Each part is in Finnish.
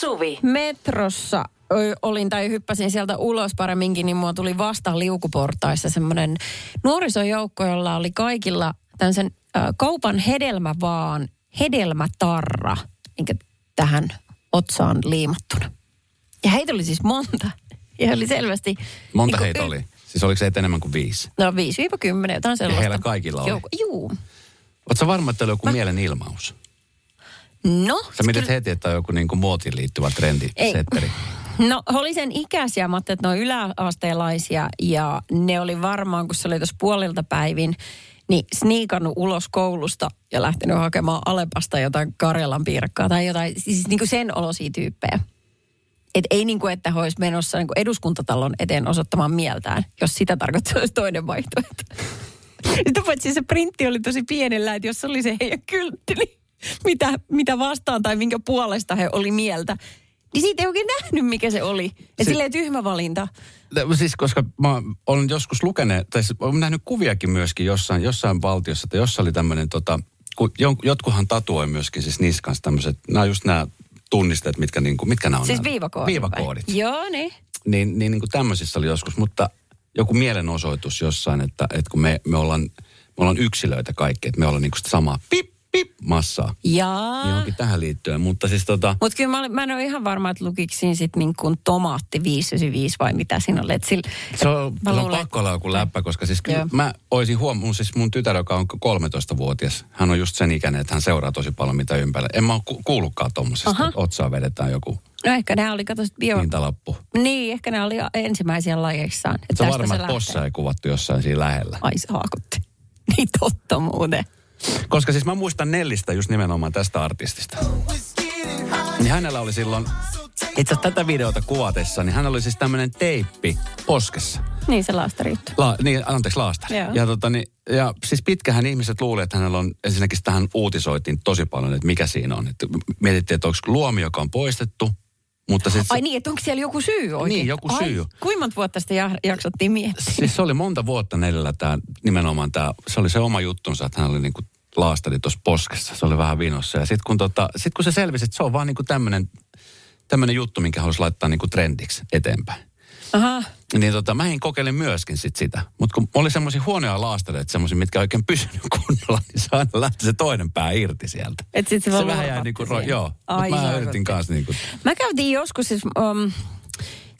Suvi. Metrossa olin tai hyppäsin sieltä ulos paremminkin, niin mua tuli vastaan liukuportaissa semmoinen nuorisojoukko, jolla oli kaikilla tämmöisen kaupan hedelmä vaan hedelmätarra, minkä tähän otsaan liimattuna. Ja heitä oli siis monta. Ja oli selvästi... Monta niinku heitä y- oli? Siis oliko se enemmän kuin viisi? No 5-10, jotain sellaista. heillä kaikilla oli? Juu. Oletko varma, että oli joku mielenilmaus? No, Sä mietit heti, että on joku niin kuin muotiin liittyvä trendi, Ei. setteri. No oli sen ikäisiä, mä ajattelin, että ne on yläasteelaisia ja ne oli varmaan, kun se oli tuossa puolilta päivin, niin sniikannut ulos koulusta ja lähtenyt hakemaan Alepasta jotain Karjalan piirakkaa tai jotain, siis niin kuin sen olosia tyyppejä. Et ei niin kuin, että he olisi menossa niin kuin eduskuntatalon eteen osoittamaan mieltään, jos sitä tarkoittaa olisi toinen vaihtoehto. Sitä paitsi se printti oli tosi pienellä, että jos se oli se heidän kyltti, niin mitä, mitä vastaan tai minkä puolesta he oli mieltä, niin siitä ei oikein nähnyt, mikä se oli. Ja Se- silleen tyhmä valinta. Siis koska mä olen joskus lukenut, tai siis olen nähnyt kuviakin myöskin jossain, jossain valtiossa, että jossa oli tämmöinen, tota, kun jotkuhan tatuoi myöskin siis niskans tämmöiset, nämä just nämä tunnisteet, mitkä, niinku, mitkä nämä on? Siis nämä? viivakoodit. vai? Viivakoodit. Joo, niin. Niin, niin, niin kuin tämmöisissä oli joskus, mutta joku mielenosoitus jossain, että, että kun me, me, ollaan, me ollaan yksilöitä kaikki, että me ollaan niin kuin sitä samaa pip, pip, massaa. Jaa. Niin onkin tähän liittyen, mutta siis tota, Mutta kyllä mä, olin- mä en ole ihan varma, että lukiko siinä sitten niin kuin tomaatti 595 vai mitä siinä oli. Et sillä, Se on, se on luulen, pakko olla joku läppä, koska siis kyllä Joo. mä olisin huomannut, siis mun tytär, joka on 13-vuotias, hän on just sen ikäinen, että hän seuraa tosi paljon mitä ympärillä. En mä ole ku- kuullutkaan tommosesta, että otsaa vedetään joku no ehkä nämä oli, kato sit bio... hintalappu. Niin, ehkä nämä oli ensimmäisiä lajeissaan. Se on varmaan, että possa ei kuvattu jossain siinä lähellä. Ai saakutti. Niin totta muuten. Koska siis mä muistan Nellistä just nimenomaan tästä artistista. Niin hänellä oli silloin, itse asiassa tätä videota kuvatessa, niin hänellä oli siis tämmöinen teippi poskessa. Niin se laastari juttu. La, niin, anteeksi, laastari. Joo. Ja, tota, niin, ja siis pitkähän ihmiset luulee, että hänellä on, ensinnäkin tähän uutisoitiin tosi paljon, että mikä siinä on. Että mietittiin, että onko luomi, joka on poistettu, mutta sitten... Ai niin, että onko siellä joku syy oikein? Niin, joku syy. Ai, kuinka monta vuotta ja- jaksottiin miettiä? Siis se oli monta vuotta neljällä tämä, nimenomaan tämä, se oli se oma juttunsa, että hän oli niinku laastari tuossa poskessa. Se oli vähän vinossa. Ja sitten kun, tota, sit kun se selvisi, että se on vaan niinku tämmöinen tämmönen juttu, minkä halusi laittaa niinku trendiksi eteenpäin. Aha. Niin tota, mä en kokeile myöskin sit sitä. Mutta kun oli semmoisia huonoja laastareita, semmoisia, mitkä ei oikein pysynyt kunnolla, niin se aina lähti se toinen pää irti sieltä. Et sit se, Se vähän jäi niinku, ro- joo. Ai mä yritin kanssa niinku, Mä käytiin joskus siis, um,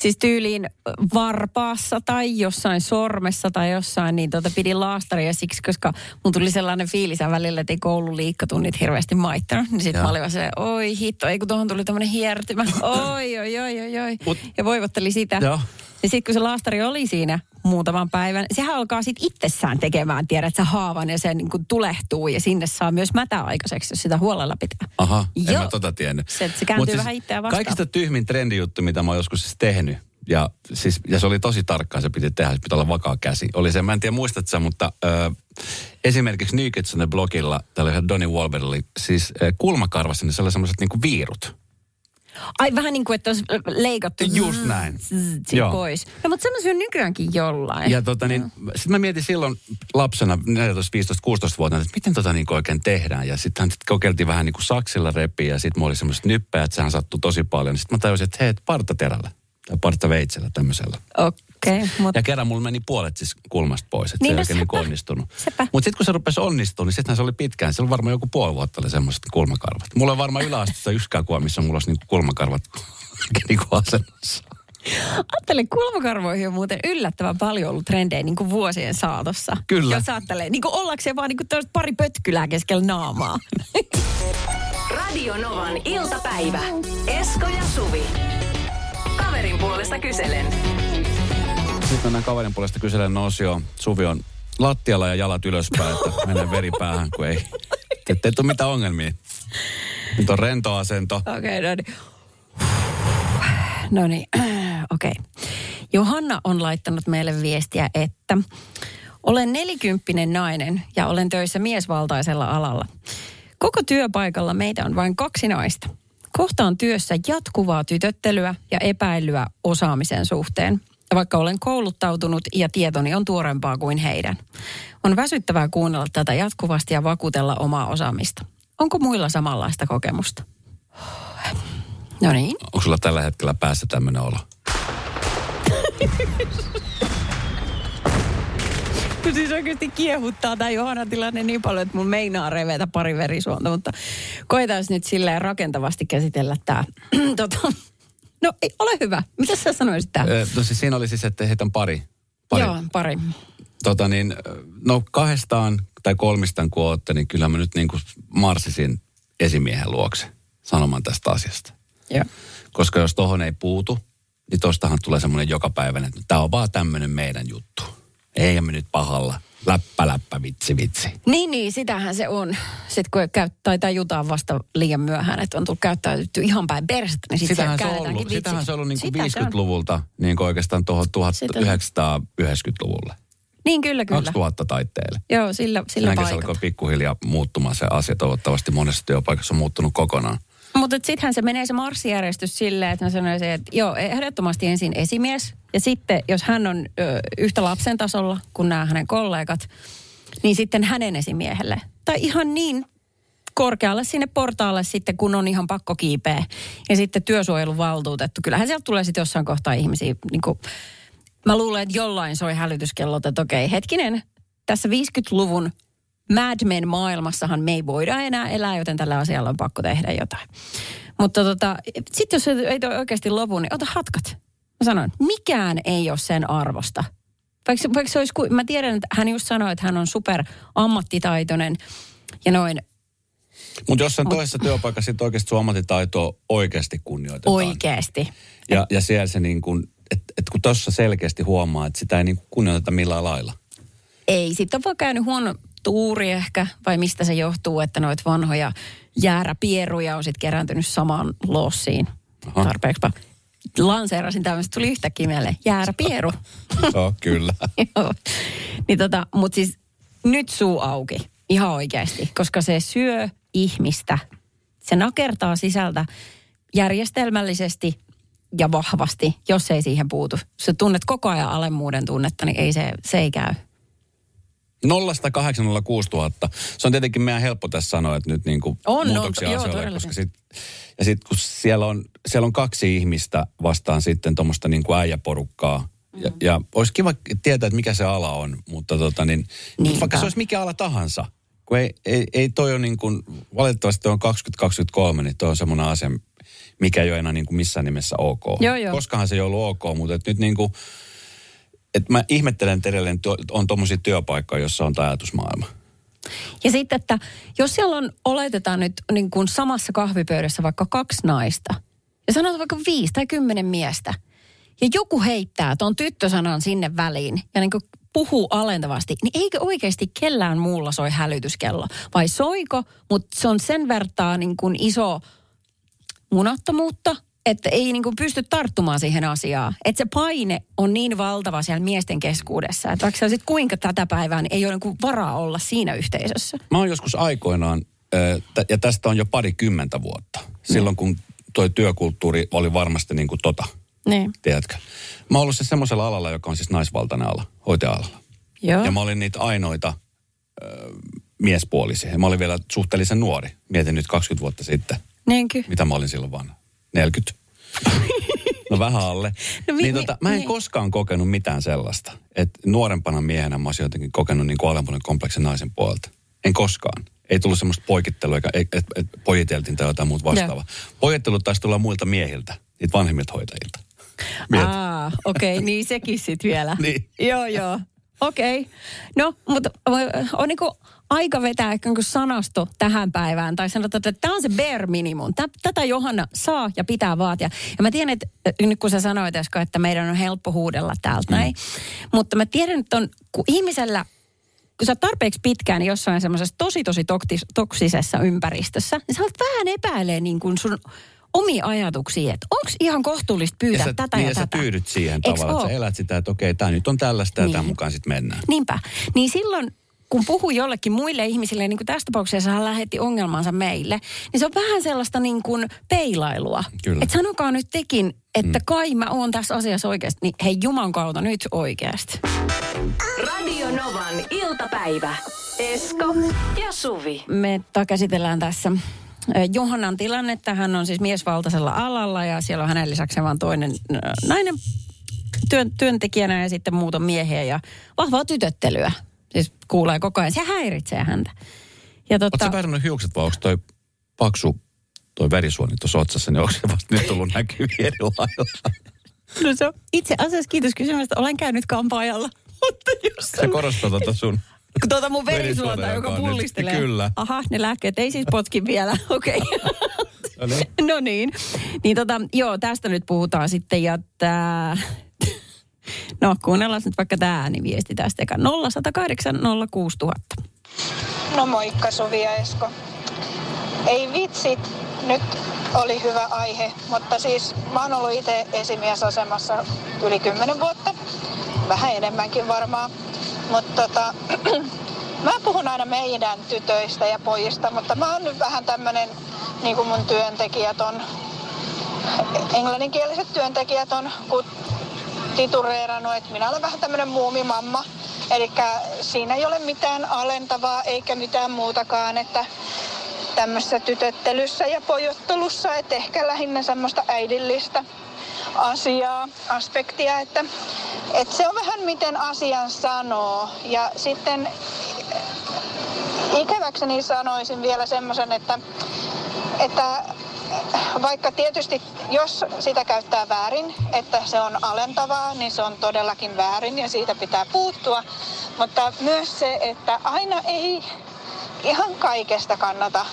siis tyyliin varpaassa tai jossain sormessa tai jossain, niin tota pidin laastaria siksi, koska mun tuli sellainen fiilis välillä, että ei koulun liikkatunnit hirveästi maittanut. Niin sit Joo. mä olin se, oi hitto, ei kun tuohon tuli tämmönen hiertymä. Oi, oi, oi, oi, oi. Mut- Ja voivotteli sitä. Joo. Ja sitten kun se laastari oli siinä muutaman päivän, sehän alkaa sitten itsessään tekemään, tiedät sä haavan ja se niin kuin tulehtuu ja sinne saa myös mätä aikaiseksi, jos sitä huolella pitää. aha, en Joo. mä tota tiennyt. Se- se kääntyy Mut vähän itseään vastaan. Kaikista tyhmin trendijuttu, mitä mä oon joskus siis tehnyt, ja, siis, ja se oli tosi tarkkaan, se piti tehdä, se pitää olla vakaa käsi. Oli se, mä en tiedä muistat sä, mutta ö, esimerkiksi New Kids on the blogilla, tällä Donny Wahlberg oli siis ö, kulmakarvassa, niin se oli semmoiset niinku viirut. Ai vähän niin kuin, että olisi leikattu Just näin. zzz, Joo. pois. No mutta semmoisia on nykyäänkin jollain. Ja tota niin, sitten mä mietin silloin lapsena, 14, 15, 16 vuotta, että miten tota niin oikein tehdään. Ja sitten sit kokeiltiin vähän niin kuin saksilla repiä ja sitten mulla oli semmoiset nyppäät, sehän sattui tosi paljon. Sitten mä tajusin, että hei, partaterällä tai partaveitsellä tämmöisellä. Okei, okay, mutta Ja kerran mulla meni puolet siis kulmasta pois, että Niin, se ei no oikein niin onnistunut. Mutta sitten kun se rupesi onnistumaan, niin sittenhän se oli pitkään. Se oli varmaan joku puoli vuotta oli semmoiset kulmakarvat. Mulla on varmaan yläasteessa yksikään kuva, missä mulla olisi niin kulmakarvat niin kuin asennossa. ajattelen, kulmakarvoihin on muuten yllättävän paljon ollut trendejä niin kuin vuosien saatossa. Kyllä. Jos ajattelee, niin kuin ollakseen vaan niin kuin pari pötkylää keskellä naamaa. Radio Novan iltapäivä. Esko ja Suvi. Kaverin puolesta kyselen. Sitten mennään kaverin puolesta kyselen osio. Suvi on lattialla ja jalat ylöspäin, että menee veri päähän, kun ei. Te ei tule mitään ongelmia. Nyt on rento asento. Okei, okay, no niin. No niin, okei. Okay. Johanna on laittanut meille viestiä, että olen nelikymppinen nainen ja olen töissä miesvaltaisella alalla. Koko työpaikalla meitä on vain kaksi naista. Kohtaan työssä jatkuvaa tytöttelyä ja epäilyä osaamisen suhteen, vaikka olen kouluttautunut ja tietoni on tuorempaa kuin heidän. On väsyttävää kuunnella tätä jatkuvasti ja vakuutella omaa osaamista. Onko muilla samanlaista kokemusta? No niin. Onko sulla tällä hetkellä päässä tämmöinen olo? Kun siis oikeasti kiehuttaa tämä Johanna tilanne niin paljon, että mun meinaa revetä pari verisuonta, mutta koetaan nyt silleen rakentavasti käsitellä tämä. tota, no ei, ole hyvä. Mitä sä sanoisit tähän? No siis siinä oli siis, että heitä on pari. pari. Joo, pari. Tota niin, no kahdestaan tai kolmistaan kun ootte, niin kyllä mä nyt niin kuin marssisin esimiehen luokse sanomaan tästä asiasta. Joo. Koska jos tohon ei puutu, niin tostahan tulee semmoinen jokapäiväinen, että tämä on vaan tämmöinen meidän juttu. Ei me nyt pahalla. Läppä, läppä, vitsi, vitsi. Niin, niin, sitähän se on. Sitten kun käy, tai tajutaan vasta liian myöhään, että on tullut käyttäytytty ihan päin persettä, niin sitten Sitähän se on ollut, sitähän se on ollut niin kuin Sitä se on. 50-luvulta niin kuin oikeastaan tuohon Sitä- 1990-luvulle. Niin, kyllä, kyllä. 2000 taitteelle. Joo, sillä, sillä Siinäkin se alkoi pikkuhiljaa muuttumaan se asia. Toivottavasti monessa työpaikassa on muuttunut kokonaan. Mutta sittenhän se menee se marssijärjestys silleen, että mä sanoisin, että joo, ehdottomasti ensin esimies. Ja sitten, jos hän on ö, yhtä lapsen tasolla kuin nämä hänen kollegat, niin sitten hänen esimiehelle. Tai ihan niin korkealle sinne portaalle sitten, kun on ihan pakko kiipeä. Ja sitten työsuojeluvaltuutettu. Kyllähän sieltä tulee sitten jossain kohtaa ihmisiä, niin kuin, mä luulen, että jollain soi hälytyskellot, että okei, hetkinen, tässä 50-luvun Mad Men maailmassahan me ei voida enää elää, joten tällä asialla on pakko tehdä jotain. Mutta tota, sitten jos ei toi oikeasti lopu, niin ota hatkat. Mä sanon, mikään ei ole sen arvosta. Vaikka, vaikka se olisi, mä tiedän, että hän just sanoi, että hän on super ammattitaitoinen ja noin Mutta jossain toisessa työpaikassa sitten oikeasti sun ammattitaitoa oikeasti kunnioitetaan. oikeasti. Ja, ja siellä se niin kuin, että et kun tuossa selkeästi huomaa, että sitä ei niin kuin kunnioiteta millään lailla. Ei, sitten on vaan käynyt huono tuuri ehkä, vai mistä se johtuu, että noit vanhoja jääräpieruja on sitten kerääntynyt samaan lossiin Aha. tarpeeksi. Lanseerasin tämmöistä, tuli yhtäkkiä mieleen, jääräpieru. Joo, kyllä. Joo. Niin tota, mutta siis nyt suu auki, ihan oikeasti, koska se syö ihmistä. Se nakertaa sisältä järjestelmällisesti ja vahvasti, jos ei siihen puutu. Jos sä tunnet koko ajan alemmuuden tunnetta, niin ei se, se ei käy. 0806 000. Se on tietenkin meidän helppo tässä sanoa, että nyt niin kuin On, on, muutoksia joo, asioille, todellakin. koska sit, ja sitten kun siellä on, siellä on kaksi ihmistä vastaan sitten tuommoista niin kuin äijäporukkaa, ja, ja olisi kiva tietää, että mikä se ala on, mutta tota niin, Niinpä. vaikka se olisi mikä ala tahansa, kun ei, ei, ei toi ole niin kuin, valitettavasti toi on 2023, niin toi on semmoinen asia, mikä ei ole enää niin kuin missään nimessä ok. Joo, joo. Koskahan se ei ollut ok, mutta nyt niin kuin, että mä ihmettelen että edelleen, on tuommoisia työpaikkoja, jossa on tämä ajatusmaailma. Ja sitten, että jos siellä on, oletetaan nyt niin kuin samassa kahvipöydässä vaikka kaksi naista, ja sanotaan vaikka viisi tai kymmenen miestä, ja joku heittää tuon tyttösanan sinne väliin, ja niin kuin puhuu alentavasti, niin eikö oikeasti kellään muulla soi hälytyskello? Vai soiko, mutta se on sen vertaa niin kuin iso munattomuutta, että ei niin kuin pysty tarttumaan siihen asiaan. Että se paine on niin valtava siellä miesten keskuudessa, että vaikka sä olisit kuinka tätä päivää, niin ei ole niin kuin varaa olla siinä yhteisössä. Mä oon joskus aikoinaan, tä- ja tästä on jo parikymmentä vuotta, silloin kun toi työkulttuuri oli varmasti niin kuin tota, Niin. tiedätkö. Mä oon ollut se semmoisella alalla, joka on siis naisvaltainen ala, hoitaja-alalla. Joo. Ja mä olin niitä ainoita ö, miespuolisia. Mä olin vielä suhteellisen nuori. Mietin nyt 20 vuotta sitten, Niinkö? mitä mä olin silloin vanha. 40. No vähän alle. No niin tota, mä en niin. koskaan kokenut mitään sellaista. Että nuorempana miehenä mä olisin jotenkin kokenut niin kuin kompleksin naisen puolelta. En koskaan. Ei tullut semmoista poikittelua, eikä et, et, et pojiteltiin tai jotain muuta vastaavaa. Pojittelut taisi tulla muilta miehiltä, niitä vanhemmilta hoitajilta. Aa, okei, okay, niin sekin sitten vielä. Niin. Joo, joo. Okei. Okay. No, mutta ö, on niinku aika vetää ehkä niinku sanasto tähän päivään. Tai sanotaan, että tämä on se bare minimum. Tä, tätä Johanna saa ja pitää vaatia. Ja mä tiedän, että ö, nyt kun sä sanoit että meidän on helppo huudella täältä näin. Mutta mä tiedän, että on, kun ihmisellä kun sä oot tarpeeksi pitkään jossain semmoisessa tosi tosi toktis, toksisessa ympäristössä, niin sä oot vähän epäilee niin kuin sun omia ajatuksia, että onko ihan kohtuullista pyytää sä, tätä niin, ja, ja sä tätä. tyydyt siihen Eiks tavallaan, että sä elät sitä, että okei, tämä nyt on tällaista ja Niin. tämän mukaan sitten mennään. Niinpä. Niin silloin, kun puhuu jollekin muille ihmisille, niin kuin tässä tapauksessa hän lähetti ongelmansa meille, niin se on vähän sellaista niin kuin peilailua. Kyllä. Että sanokaa nyt tekin, että mm. kai mä oon tässä asiassa oikeasti. Niin hei Juman kautta nyt oikeasti. Radio Novan iltapäivä. Esko ja Suvi. Me ta- käsitellään tässä Johannan tilannetta. Hän on siis miesvaltaisella alalla ja siellä on hänen lisäksi vain toinen nainen työn, työntekijänä ja sitten muuta miehiä ja vahvaa tytöttelyä. Siis kuulee koko ajan. Se häiritsee häntä. Ja tota... Oletko sä hiukset vai onko toi paksu toi verisuoni tuossa otsassa, niin onko se vasta nyt tullut näkyviin eri lailla? No se on itse asiassa kiitos kysymästä. Olen käynyt kampaajalla. Mutta jos se korostaa tuota sun Tuota mun verisuonta, joka pullistelee. Kyllä. Aha, ne lääkkeet ei siis potki vielä. Okei. Okay. no niin. no niin. Niin tota, joo, tästä nyt puhutaan sitten. Ja tää... No, kuunnellaan nyt vaikka tämä ääniviesti tästä. 0108 06000. No moikka Suvi ja Esko. Ei vitsit, nyt oli hyvä aihe, mutta siis mä oon ollut itse esimiesasemassa yli 10 vuotta. Vähän enemmänkin varmaan. Mutta tota, mä puhun aina meidän tytöistä ja pojista, mutta mä oon nyt vähän tämmönen, niin kuin mun työntekijät on, englanninkieliset työntekijät on titureerannut, että minä olen vähän tämmönen muumimamma. Eli siinä ei ole mitään alentavaa eikä mitään muutakaan, että tämmöisessä tytöttelyssä ja pojottelussa, että ehkä lähinnä semmoista äidillistä asiaa, aspektia, että, että se on vähän miten asian sanoo. Ja sitten ikäväkseni sanoisin vielä semmoisen, että, että vaikka tietysti jos sitä käyttää väärin, että se on alentavaa, niin se on todellakin väärin ja siitä pitää puuttua. Mutta myös se, että aina ei ihan kaikesta kannata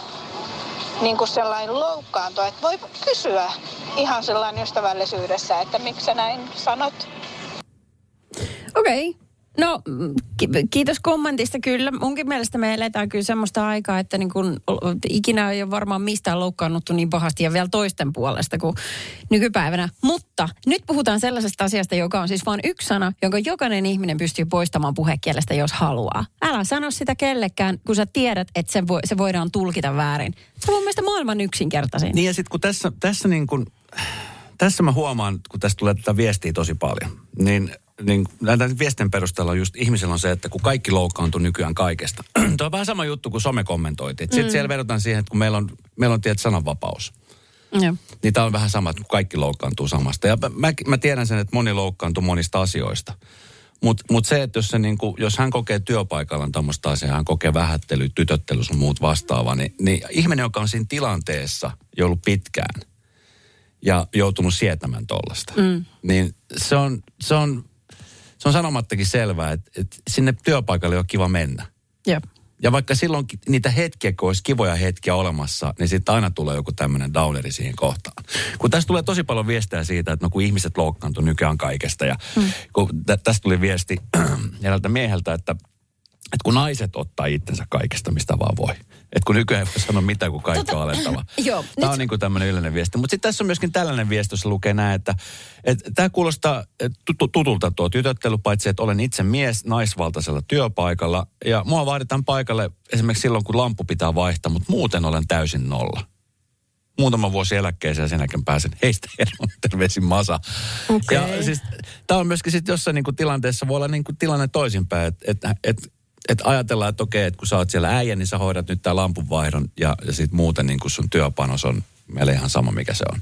niin kuin sellainen loukkaantua, että voi kysyä ihan sellainen ystävällisyydessä, että miksi sä näin sanot. Okei. Okay. No, kiitos kommentista. Kyllä, munkin mielestä me eletään kyllä semmoista aikaa, että niin kun, ikinä ei ole varmaan mistään loukkaannuttu niin pahasti ja vielä toisten puolesta kuin nykypäivänä. Mutta nyt puhutaan sellaisesta asiasta, joka on siis vain yksi sana, jonka jokainen ihminen pystyy poistamaan puhekielestä, jos haluaa. Älä sano sitä kellekään, kun sä tiedät, että se, voi, se voidaan tulkita väärin. Se on mun mielestä maailman yksinkertaisin. Niin ja sitten kun tässä, tässä niin kun, tässä mä huomaan, kun tästä tulee tätä viestiä tosi paljon, niin niin näiden viestin perusteella on just ihmisellä on se, että kun kaikki loukkaantuu nykyään kaikesta. Tuo on vähän sama juttu kuin somekommentointi. Sitten mm. siellä vedotaan siihen, että kun meillä on, meillä on tiedät, sananvapaus. Ja. Niin tämä on vähän sama, että kun kaikki loukkaantuu samasta. Ja mä, mä tiedän sen, että moni loukkaantuu monista asioista. Mutta mut se, että jos, se niinku, jos hän kokee työpaikalla tämmöistä asiaa, hän kokee vähättely, tytöttely sun muut vastaavaa, niin, niin ihminen, joka on siinä tilanteessa jo ollut pitkään ja joutunut sietämään tollasta, mm. niin se on, se on se on sanomattakin selvää, että, että sinne työpaikalle on kiva mennä. Jep. Ja vaikka silloin niitä hetkiä, kun olisi kivoja hetkiä olemassa, niin sitten aina tulee joku tämmöinen downeri siihen kohtaan. Kun tässä tulee tosi paljon viestejä siitä, että no kun ihmiset loukkaantuu nykyään kaikesta. Ja hmm. kun tä, tästä tuli viesti eräältä mieheltä, että että kun naiset ottaa itsensä kaikesta, mistä vaan voi. Että kun nykyään ei voi sanoa mitään, kun kaikki tota, on alentava. Joo, tämä on niin kuin tämmöinen yleinen viesti. Mutta sitten tässä on myöskin tällainen viesti, jossa lukee näin, että, että tämä kuulostaa tutulta tuo tytöttely, paitsi että olen itse mies naisvaltaisella työpaikalla. Ja mua vaaditaan paikalle esimerkiksi silloin, kun lampu pitää vaihtaa, mutta muuten olen täysin nolla muutama vuosi eläkkeeseen ja sen jälkeen pääsen heistä eroon. Terveisin Masa. Okay. Ja siis tämä on myöskin sitten jossain niinku tilanteessa voi olla niinku tilanne toisinpäin, että et, et että ajatellaan, että okei, että kun sä oot siellä äijä, niin sä hoidat nyt tämän lampunvaihdon ja, ja sitten muuten niin kun sun työpanos on meille ihan sama, mikä se on.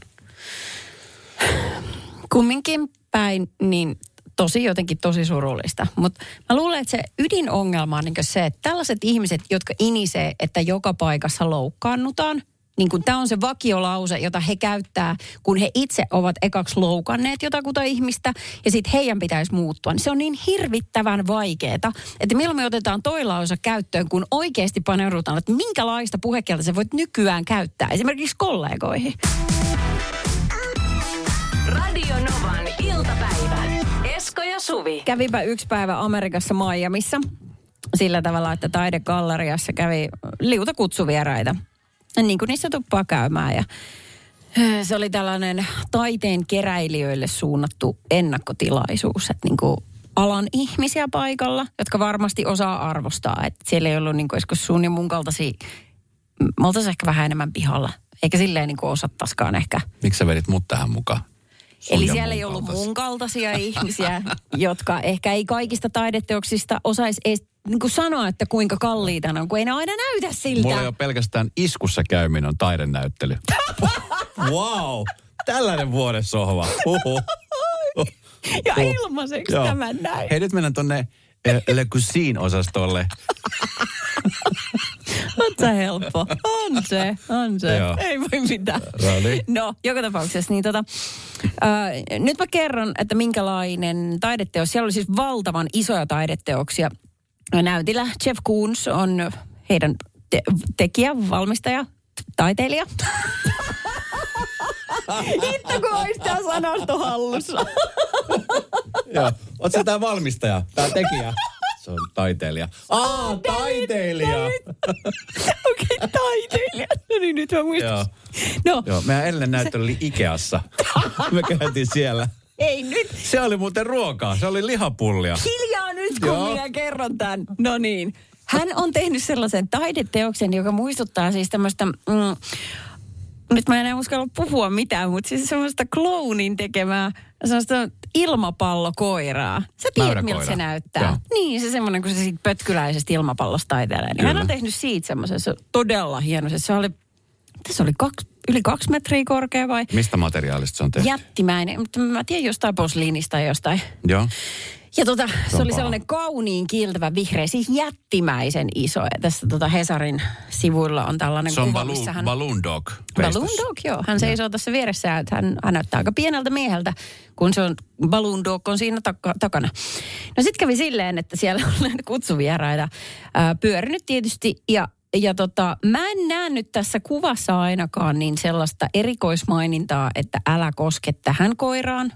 Kumminkin päin, niin tosi jotenkin tosi surullista. Mutta mä luulen, että se ydinongelma on niin se, että tällaiset ihmiset, jotka inisee, että joka paikassa loukkaannutaan – niin kuin tämä on se vakiolause, jota he käyttää, kun he itse ovat ekaksi loukanneet jotakuta ihmistä ja sitten heidän pitäisi muuttua. Niin se on niin hirvittävän vaikeaa, että milloin me otetaan toi lause käyttöön, kun oikeasti paneudutaan, että minkälaista puhekieltä sä voit nykyään käyttää, esimerkiksi kollegoihin. Radio Novan iltapäivä. Esko ja Suvi. Kävipä yksi päivä Amerikassa Miamiissa sillä tavalla, että taidegalleriassa kävi liuta kutsuvieraita niin kuin niissä tuppaa käymään. Ja se oli tällainen taiteen keräilijöille suunnattu ennakkotilaisuus, että niin kuin alan ihmisiä paikalla, jotka varmasti osaa arvostaa. Että siellä ei ollut niin kuin, sun ja mun kaltaisia, me oltaisiin ehkä vähän enemmän pihalla. Eikä silleen niin kuin osattaisikaan ehkä. Miksi sä vedit mut tähän mukaan? Sun Eli siellä ei ollut mun kaltaisia ihmisiä, jotka ehkä ei kaikista taideteoksista osaisi edes niin kuin sanoa, että kuinka kalliita ne on, kun ei ne aina näytä siltä. Mulla ole pelkästään iskussa käyminen on taidenäyttely. wow, tällainen vuoden sohva. Uhu. Ja ilmaiseksi Joo. tämän näin. Hei, nyt mennään tonne eh, Le Cuisine-osastolle. On se helppo. On se, on se. Joo. Ei voi mitään. No niin. No, joka tapauksessa. Niin tota, ää, nyt mä kerron, että minkälainen taideteos. Siellä oli siis valtavan isoja taideteoksia. Näytillä Jeff Koons on heidän te- tekijä, valmistaja, taiteilija. Hitto, kun olisi tämä sanasto hallussa. Joo. Tää valmistaja, tää tekijä? Se on taiteilija. Aa, taiteilija! Okei, okay, taiteilija. No niin, nyt mä muistan. Joo. No, Joo, meidän edellinen näyttely oli Ikeassa. Me käytiin siellä. Ei nyt. Se oli muuten ruokaa, se oli lihapullia. Hiljaa nyt, kun Joo. minä kerron tämän. No niin. Hän on tehnyt sellaisen taideteoksen, joka muistuttaa siis tämmöistä... Mm, nyt mä en uskalla puhua mitään, mutta siis semmoista clownin tekemää semmoista ilmapallokoiraa. Sä tiedät, miltä se näyttää. Joo. Niin, se semmoinen, kun se siitä pötkyläisestä ilmapallosta taiteilee. Niin hän on tehnyt siitä semmoisessa todella hienoisessa. Se oli, tässä oli kaksi, yli kaksi metriä korkea vai? Mistä materiaalista se on tehty? Jättimäinen, mutta mä tiedän jostain posliinista tai jostain. Joo. Ja tota, se oli paha. sellainen kauniin kiiltävä vihreä, siis jättimäisen iso. Ja tässä tota Hesarin sivuilla on tällainen Se on kuva, missä hän... balloon Dog. Balloon. Dog, joo. Hän seisoo tässä vieressä, että hän, hän näyttää aika pieneltä mieheltä, kun se on Balloon Dog on siinä taka, takana. No sitten kävi silleen, että siellä on kutsuvieraita ää, pyörinyt tietysti ja ja tota, mä en näe nyt tässä kuvassa ainakaan niin sellaista erikoismainintaa, että älä koske tähän koiraan.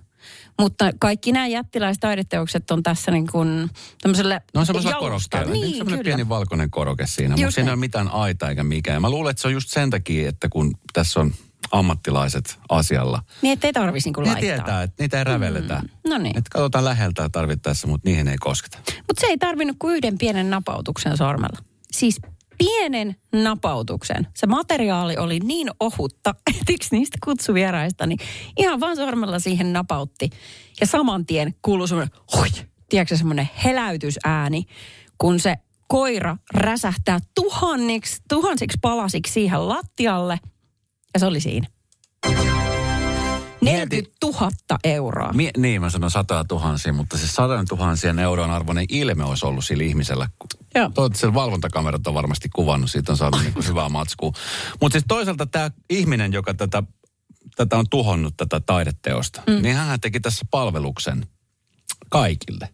Mutta kaikki nämä jättiläistaideteokset on tässä niin kuin tämmöiselle No on semmoisella korokkeella. Niin, semmoinen pieni valkoinen koroke siinä, mutta Just siinä ei ole mitään aita eikä mikään. Ja mä luulen, että se on just sen takia, että kun tässä on ammattilaiset asialla. Niin, ettei tarvitsisi niinku Ne laittaa. tietää, että niitä ei rävelletä. No niin. Että katsotaan läheltä tarvittaessa, mutta niihin ei kosketa. Mutta se ei tarvinnut kuin yhden pienen napautuksen sormella. Siis pienen napautuksen. Se materiaali oli niin ohutta, että yksi niistä kutsuvieraista, niin ihan vaan sormella siihen napautti. Ja saman tien kuului semmoinen, hoi, tiedätkö semmoinen heläytysääni, kun se koira räsähtää tuhanniksi, tuhansiksi palasiksi siihen lattialle. Ja se oli siinä. 40 000 euroa. Mie, niin, mä sanon satoja tuhansia, mutta se sadan tuhansien euron arvoinen ilme olisi ollut sillä ihmisellä. Toivottavasti valvontakamerat on varmasti kuvannut, siitä on saanut niin hyvää matskua. Mutta siis toisaalta tämä ihminen, joka tätä, tätä on tuhonnut, tätä taideteosta, mm. niin hän teki tässä palveluksen kaikille.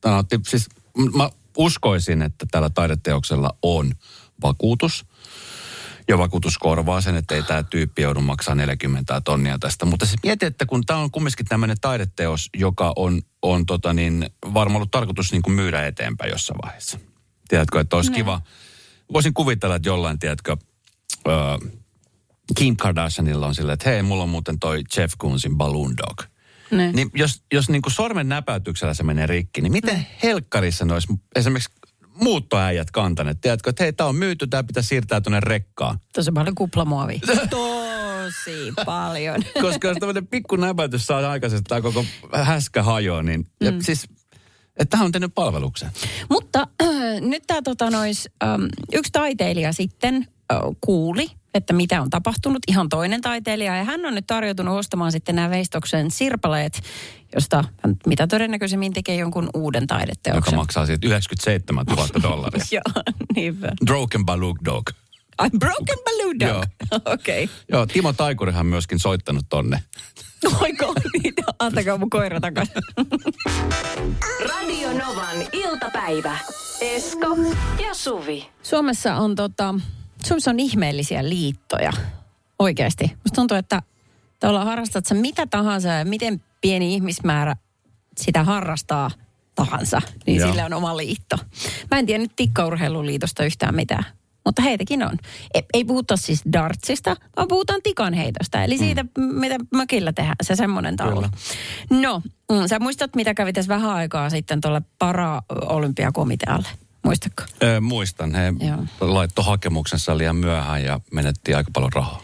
Tämä otti, siis, mä uskoisin, että tällä taideteoksella on vakuutus. Ja vakuutus korvaa sen, että ei tämä tyyppi joudu maksaa 40 tonnia tästä. Mutta siis mieti, että kun tämä on kumminkin tämmöinen taideteos, joka on, on tota niin, varmaan ollut tarkoitus niin kuin myydä eteenpäin jossain vaiheessa. Tiedätkö, että olisi kiva. Voisin kuvitella, että jollain, tiedätkö, öö, Kim Kardashianilla on silleen, että hei, mulla on muuten toi Jeff Koonsin Balloon Dog. Ne. Niin jos, jos niin kuin sormen näpäytyksellä se menee rikki, niin miten helkkarissa ne olisi esimerkiksi muuttoäijät kantaneet? Tiedätkö, että hei, tämä on myyty, tämä pitää siirtää tuonne rekkaan. Tosi paljon kuplamuovia. Tosi paljon. Koska jos tämmöinen pikku näpäytys saa aikaisemmin, tämä koko häskä hajoaa, niin mm. ja siis, että tähän on tehnyt palveluksen. Mutta äh, nyt tämä tota, nois, ähm, yksi taiteilija sitten äh, kuuli, että mitä on tapahtunut. Ihan toinen taiteilija. Ja hän on nyt tarjoutunut ostamaan sitten nämä Veistoksen sirpaleet, josta hän mitä todennäköisemmin tekee jonkun uuden Joka taideteoksen. maksaa siitä 97 000 dollaria. Joo, niinpä. Broken Balloon Dog. I'm broken balloon dog. Joo. Okei. Okay. Joo, Timo Taikurihan on myöskin soittanut tonne. Oiko niitä? Antakaa mun koira takaisin. Radio Novan iltapäivä. Esko ja Suvi. Suomessa on, tota, Suomessa on ihmeellisiä liittoja. Oikeasti. Musta tuntuu, että tuolla harrastat sä mitä tahansa ja miten pieni ihmismäärä sitä harrastaa tahansa, niin Joo. sillä on oma liitto. Mä en tiedä nyt tikkaurheiluliitosta yhtään mitään. Mutta heitäkin on. Ei, ei puhuta siis dartsista, vaan puhutaan tikanheitosta. Eli siitä, mm. mitä mökillä tehdään, se semmoinen taulu. No, mm, sä muistat, mitä kävi tässä vähän aikaa sitten tuolle para-olympiakomitealle. Muistatko? Öö, muistan, he Joo. laittoi hakemuksensa liian myöhään ja menettiin aika paljon rahaa.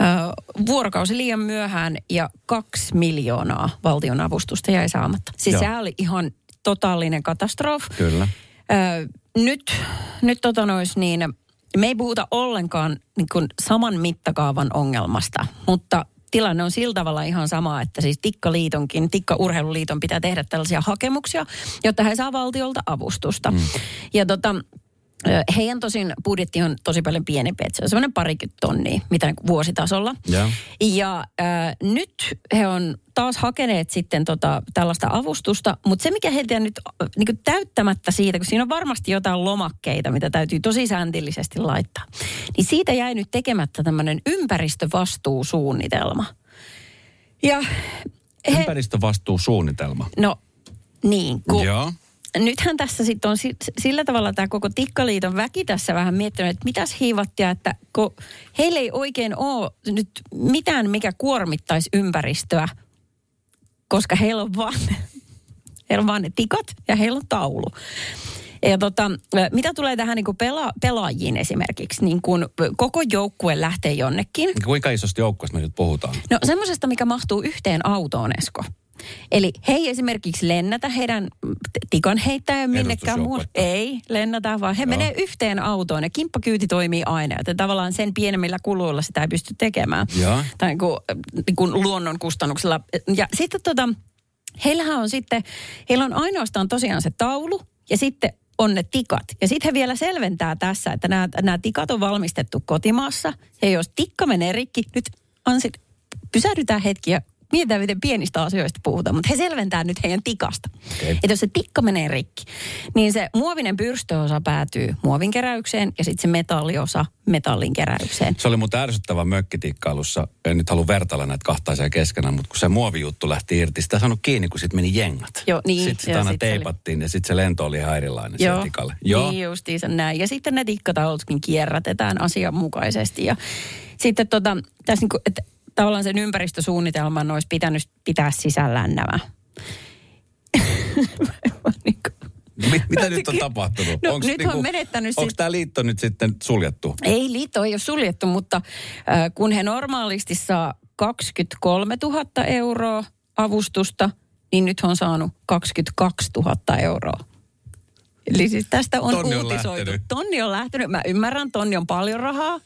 Ö, vuorokausi liian myöhään ja kaksi miljoonaa valtion avustusta jäi saamatta. Siis Joo. sehän oli ihan totaalinen katastrofi. Kyllä. Öö, nyt, nyt tota nois niin, me ei puhuta ollenkaan niin kuin saman mittakaavan ongelmasta, mutta tilanne on sillä tavalla ihan sama, että siis Tikka-liitonkin, Tikka-urheiluliiton pitää tehdä tällaisia hakemuksia, jotta he saa valtiolta avustusta. Mm. Ja tota, heidän tosin budjetti on tosi paljon pienempi, että se on semmoinen parikymmentä tonnia, mitä niin kuin vuositasolla. Ja. Ja äh, nyt he on taas hakeneet sitten tota, tällaista avustusta, mutta se mikä heiltä on nyt niin täyttämättä siitä, kun siinä on varmasti jotain lomakkeita, mitä täytyy tosi säntillisesti laittaa, niin siitä jäi nyt tekemättä tämmöinen ympäristövastuusuunnitelma. Ja he, Ympäristövastuusuunnitelma. no niin, kun Joo. Nythän tässä sitten on si- sillä tavalla tämä koko Tikkaliiton väki tässä vähän miettinyt, että mitäs hiivattia, että kun heillä ei oikein ole nyt mitään, mikä kuormittaisi ympäristöä, koska heillä on vaan, heillä on vaan ne tikat ja heillä on taulu. Ja tota, mitä tulee tähän niin kuin pela, pelaajiin esimerkiksi, niin kun koko joukkue lähtee jonnekin, Kuinka isosta joukkoista me nyt puhutaan? No semmoisesta, mikä mahtuu yhteen autoon, Esko. Eli he ei esimerkiksi lennätä heidän tikon heittäjä minnekään muu. Edustusjoukkuetta. Ei lennätä, vaan he Joo. menee yhteen autoon ja kimppakyyti toimii aina. Joten tavallaan sen pienemmillä kuluilla sitä ei pysty tekemään. Tai niin kuin, niin kuin luonnon kustannuksella. Ja sitten tota, heillähän on sitten, heillä on ainoastaan tosiaan se taulu ja sitten on ne tikat. Ja sitten he vielä selventää tässä, että nämä, nämä tikat on valmistettu kotimaassa. Ja jos tikka menee rikki, nyt Ansi, pysähdytään hetki ja mietitään, miten pienistä asioista puhutaan. Mutta he selventää nyt heidän tikasta. Okei. Että jos se tikka menee rikki, niin se muovinen pyrstöosa päätyy muovinkeräykseen ja sitten se metalliosa metallinkeräykseen. Se oli muuten ärsyttävä mökkitikkailussa. En nyt halua vertailla näitä kahta asiaa keskenään, mutta kun se muovijuttu lähti irti, sitä saanut kiinni, kun sitten meni jengat. Joo, niin, Sitten sitä aina sit se oli- teipattiin ja sitten se lento oli ihan erilainen Joo. tikalle. Joo. niin justiinsa näin. Ja sitten ne tikkataulutkin kierrätetään asianmukaisesti. Ja sitten tota, tässä niinku, että tavallaan sen ympäristösuunnitelman olisi pitänyt pitää sisällään nämä. Niinku- Mit, mitä nyt on tapahtunut? No, nyt on menettänyt Onko sit- tämä liitto nyt sitten suljettu? Ei, liitto ei ole suljettu, mutta äh, kun he normaalisti saa 23 000 euroa avustusta, niin nyt on saanut 22 000 euroa. Eli siis tästä on Tonni on uutisoitu. lähtenyt. Tonni on lähtenyt. Mä ymmärrän, tonni on paljon rahaa,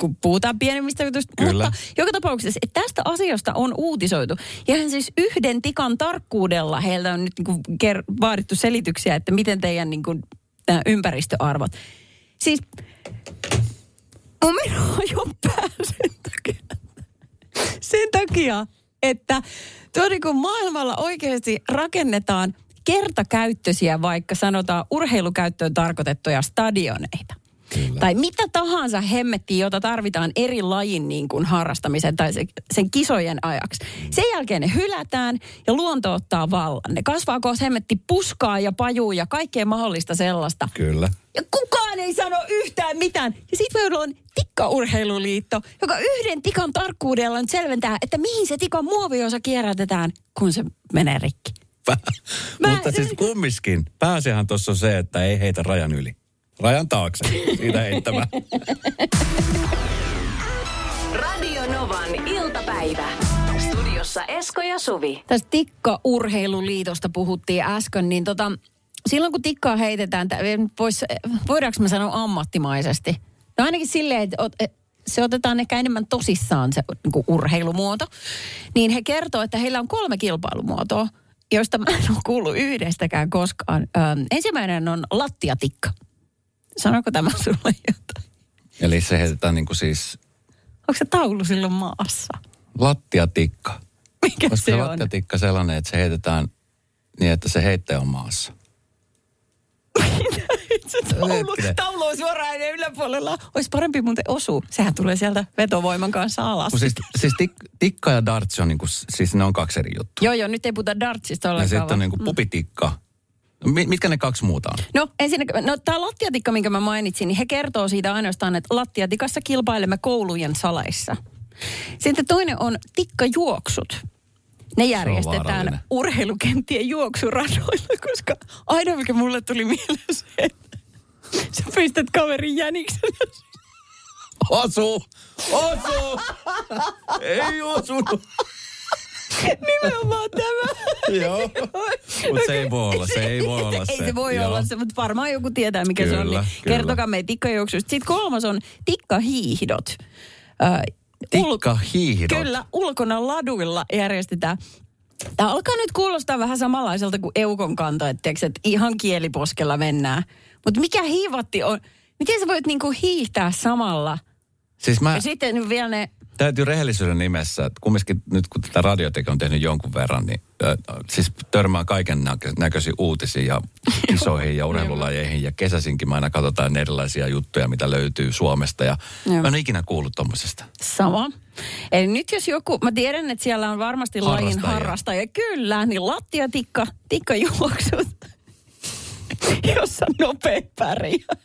kun puhutaan pienemmistä jutuista. Kyllä. Mutta joka tapauksessa että tästä asiasta on uutisoitu. Ja hän siis yhden tikan tarkkuudella heiltä on nyt niinku ker- vaadittu selityksiä, että miten teidän niinku, nämä ympäristöarvot. Siis mun jo sen takia. Sen takia, että tuo niin kuin maailmalla oikeasti rakennetaan kertakäyttöisiä, vaikka sanotaan urheilukäyttöön tarkoitettuja stadioneita. Kyllä. Tai mitä tahansa hemmettiä, jota tarvitaan eri lajin niin kuin harrastamisen tai se, sen kisojen ajaksi. Sen jälkeen ne hylätään ja luonto ottaa vallan. Ne kasvaa kohta hemmetti puskaa ja pajuu ja kaikkea mahdollista sellaista. Kyllä. Ja kukaan ei sano yhtään mitään. Ja sitten meillä on Tikkaurheiluliitto, joka yhden tikan tarkkuudella nyt selventää, että mihin se tikan muoviosa kierrätetään, kun se menee rikki. Mä- Mutta siis kummiskin, pääasiahan tuossa on se, että ei heitä rajan yli. Rajan taakse, siitä heittämään. Radio Novan iltapäivä. Studiossa Esko ja Suvi. Tästä Tikka-urheiluliitosta puhuttiin äsken, niin tota, silloin kun tikkaa heitetään, tä- vois, voidaanko mä sanoa ammattimaisesti? No ainakin silleen, että ot- et- se otetaan ehkä enemmän tosissaan se niin kuin urheilumuoto. Niin he kertoo, että heillä on kolme kilpailumuotoa, joista mä en ole kuullut yhdestäkään koskaan. Ö, ensimmäinen on lattiatikka. Sanoiko tämä sulle jotain? Eli se heitetään niin kuin siis Onko se taulu silloin maassa? lattiatikka. Mikä Olisiko se se on? lattiatikka sellainen, että se heitetään niin, että se heittäjä on maassa? se taulu, taulu on suoraan yläpuolella. Olisi parempi muuten osua. Sehän tulee sieltä vetovoiman kanssa alas. Siis, siis tik, tikka ja darts on niin kuin, siis ne on kaksi eri juttua. Joo, joo, nyt ei puhuta dartsista Ja ollenkaan. sitten on niin kuin pupitikka. Mi- Mitkä ne kaksi muuta on? No ensinnäkin, no tämä lattiatikka, minkä mä mainitsin, niin he kertoo siitä ainoastaan, että lattiatikassa kilpailemme koulujen saleissa. Sitten toinen on tikkajuoksut. Ne järjestetään urheilukenttien juoksuradoilla, koska aina mikä mulle tuli mieleen se, että sä pistät kaverin jäniksen. Osu! Osu! Ei osunut! Nimenomaan tämä. Joo. Mutta se ei voi olla, se ei voi olla se. Ei se voi Joo. olla se, mutta varmaan joku tietää, mikä se on. Kyllä, Niin kyllä. kertokaa meidän tikkajuoksusta. Sitten kolmas on tikkahiihdot. Tikkahiihdot. Kyllä, ulkona laduilla järjestetään. Tämä alkaa nyt kuulostaa vähän samanlaiselta kuin eukon kanto, että, tiiäks, että ihan kieliposkella mennään. Mutta mikä hiivatti on? Miten sä voit niinku hiihtää samalla? Siis mä Ja sitten vielä ne... täytyy rehellisyyden nimessä, että kumminkin nyt kun tätä radiotekijä on tehnyt jonkun verran, niin äh, siis törmää kaiken näkö- näköisiin uutisiin ja isoihin ja urheilulajeihin. Ja kesäisinkin mä aina katsotaan erilaisia juttuja, mitä löytyy Suomesta. Ja Joo. mä en ikinä kuullut tommosesta. Sama. Eli nyt jos joku, mä tiedän, että siellä on varmasti lajin Harrastajia. harrastaja. Kyllä, niin lattiatikka, tikkajuoksut, jossa nopea pärjää.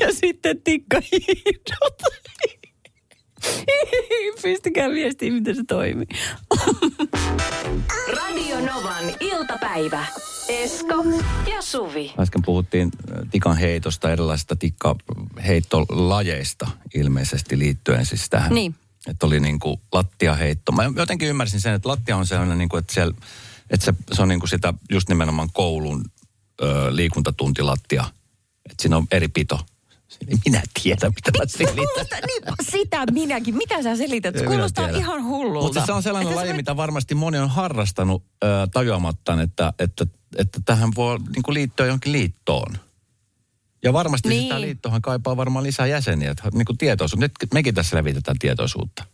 Ja sitten tikkahiidot. Pistykää viestiä, miten se toimii. Radio Novan iltapäivä. Esko ja Suvi. Äsken puhuttiin äh, tikan heitosta, erilaisista tikkaheittolajeista ilmeisesti liittyen siis tähän. Niin. Että oli niin kuin lattiaheitto. Mä jotenkin ymmärsin sen, että lattia on sellainen, niin kuin, että, siellä, että se, se on niin kuin sitä just nimenomaan koulun ö, liikuntatuntilattia. Että siinä on eri pito. Niin minä tiedän, mitä mä selitän. Kuulostaa, niin, sitä minäkin. Mitä sä selität? Se kuulostaa tiedä. ihan hullulta. Mutta se on sellainen Että laji, voit- mitä varmasti moni on harrastanut ö, tajuamattaan, että, että, että tähän voi niin kuin liittyä johonkin liittoon. Ja varmasti niin. Sitä liittohan kaipaa varmaan lisää jäseniä. Että, niin kuin tietoisuus. Nyt mekin tässä levitetään tietoisuutta.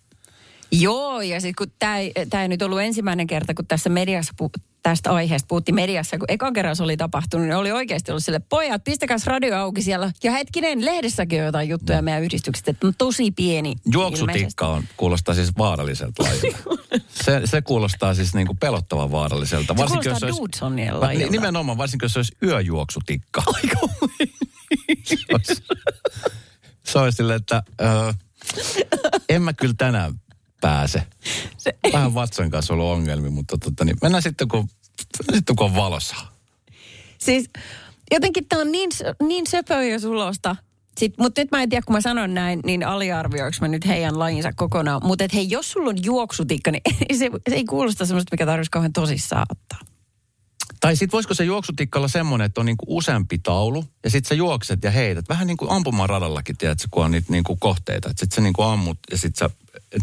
Joo, ja sitten kun tämä ei, tää ei nyt ollut ensimmäinen kerta, kun tässä mediassa pu, tästä aiheesta puhuttiin mediassa, kun ekan kerran se oli tapahtunut, niin oli oikeasti ollut sille, pojat, pistäkäs radio auki siellä. Ja hetkinen, lehdessäkin on jotain juttuja meidän yhdistyksestä, että on tosi pieni. Juoksutikka on, kuulostaa siis vaaralliselta lajilta. se, se kuulostaa siis niin kuin pelottavan vaaralliselta. Se kuulostaa Dudesonien Va- lajilta. Nimenomaan, varsinkin jos se olisi yöjuoksutikka. se olisi, se olisi silleen, että ö, en mä kyllä tänään pääse. Se- Vähän vatsan kanssa ollut ongelmia, mutta tota, niin, mennään sitten kun, mennään sitten kun on valossa. Siis jotenkin tämä on niin, niin söpöä ja sulosta. Mutta nyt mä en tiedä, kun mä sanon näin, niin aliarvioinko mä nyt heidän lajinsa kokonaan. Mutta hei, jos sulla on juoksutikka, niin se, se ei kuulosta semmoista, mikä tarvitsisi kauhean tosissaan ottaa. Tai sitten voisiko se juoksutikka olla semmoinen, että on niinku useampi taulu ja sitten sä juokset ja heität. Vähän niin kuin ampumaradallakin, tiedätkö, kun on niitä niinku kohteita. Sitten sä niinku ammut ja sitten sä,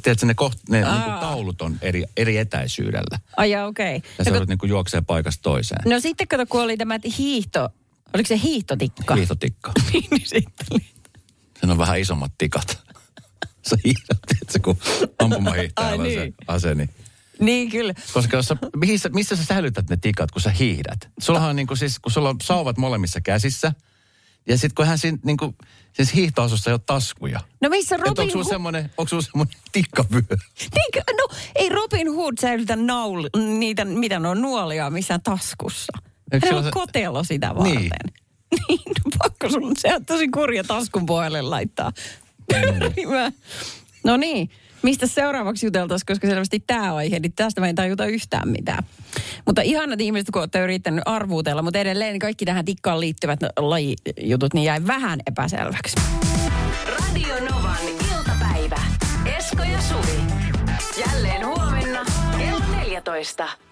tiedätkö, ne, koht, ne niinku Aa. taulut on eri, eri etäisyydellä. Ai okei. Ja sä No, joudut niinku juoksee paikasta toiseen. No sitten kato, kun oli tämä hiihto, oliko se hiihtotikka? Hiihtotikka. niin sitten. Siinä on vähän isommat tikat. Sä hiihdät, tiedätkö, kun ampumahiihtäjällä Ai on se niin. ase, niin Niin kyllä. Koska jos sä, missä, missä sä säilytät ne tikat, kun sä hiihdät? Sullahan on niin kuin siis, kun sulla on sauvat molemmissa käsissä, ja sitten kun hän siinä niin kuin, siis hiihtoasussa ei ole taskuja. No missä Että onko Robin Hood... semmoinen, onko semmoinen tikkavyö? Niinkö? No ei Robin Hood säilytä naul, niitä, mitä ne on nuolia missään taskussa. Eikö Hän on se- kotelo sitä varten. Niin. Niin, no pakko sun, se on tosi kurja taskun pohjalle laittaa. Niin no niin, mistä seuraavaksi juteltaisiin, koska selvästi tämä aihe, niin tästä mä en tajuta yhtään mitään. Mutta ihanat ihmiset, kun olette yrittänyt arvuutella, mutta edelleen kaikki tähän tikkaan liittyvät lajijutut, niin jäi vähän epäselväksi. Radio Novan iltapäivä. Esko ja Suvi. Jälleen huomenna kello 14.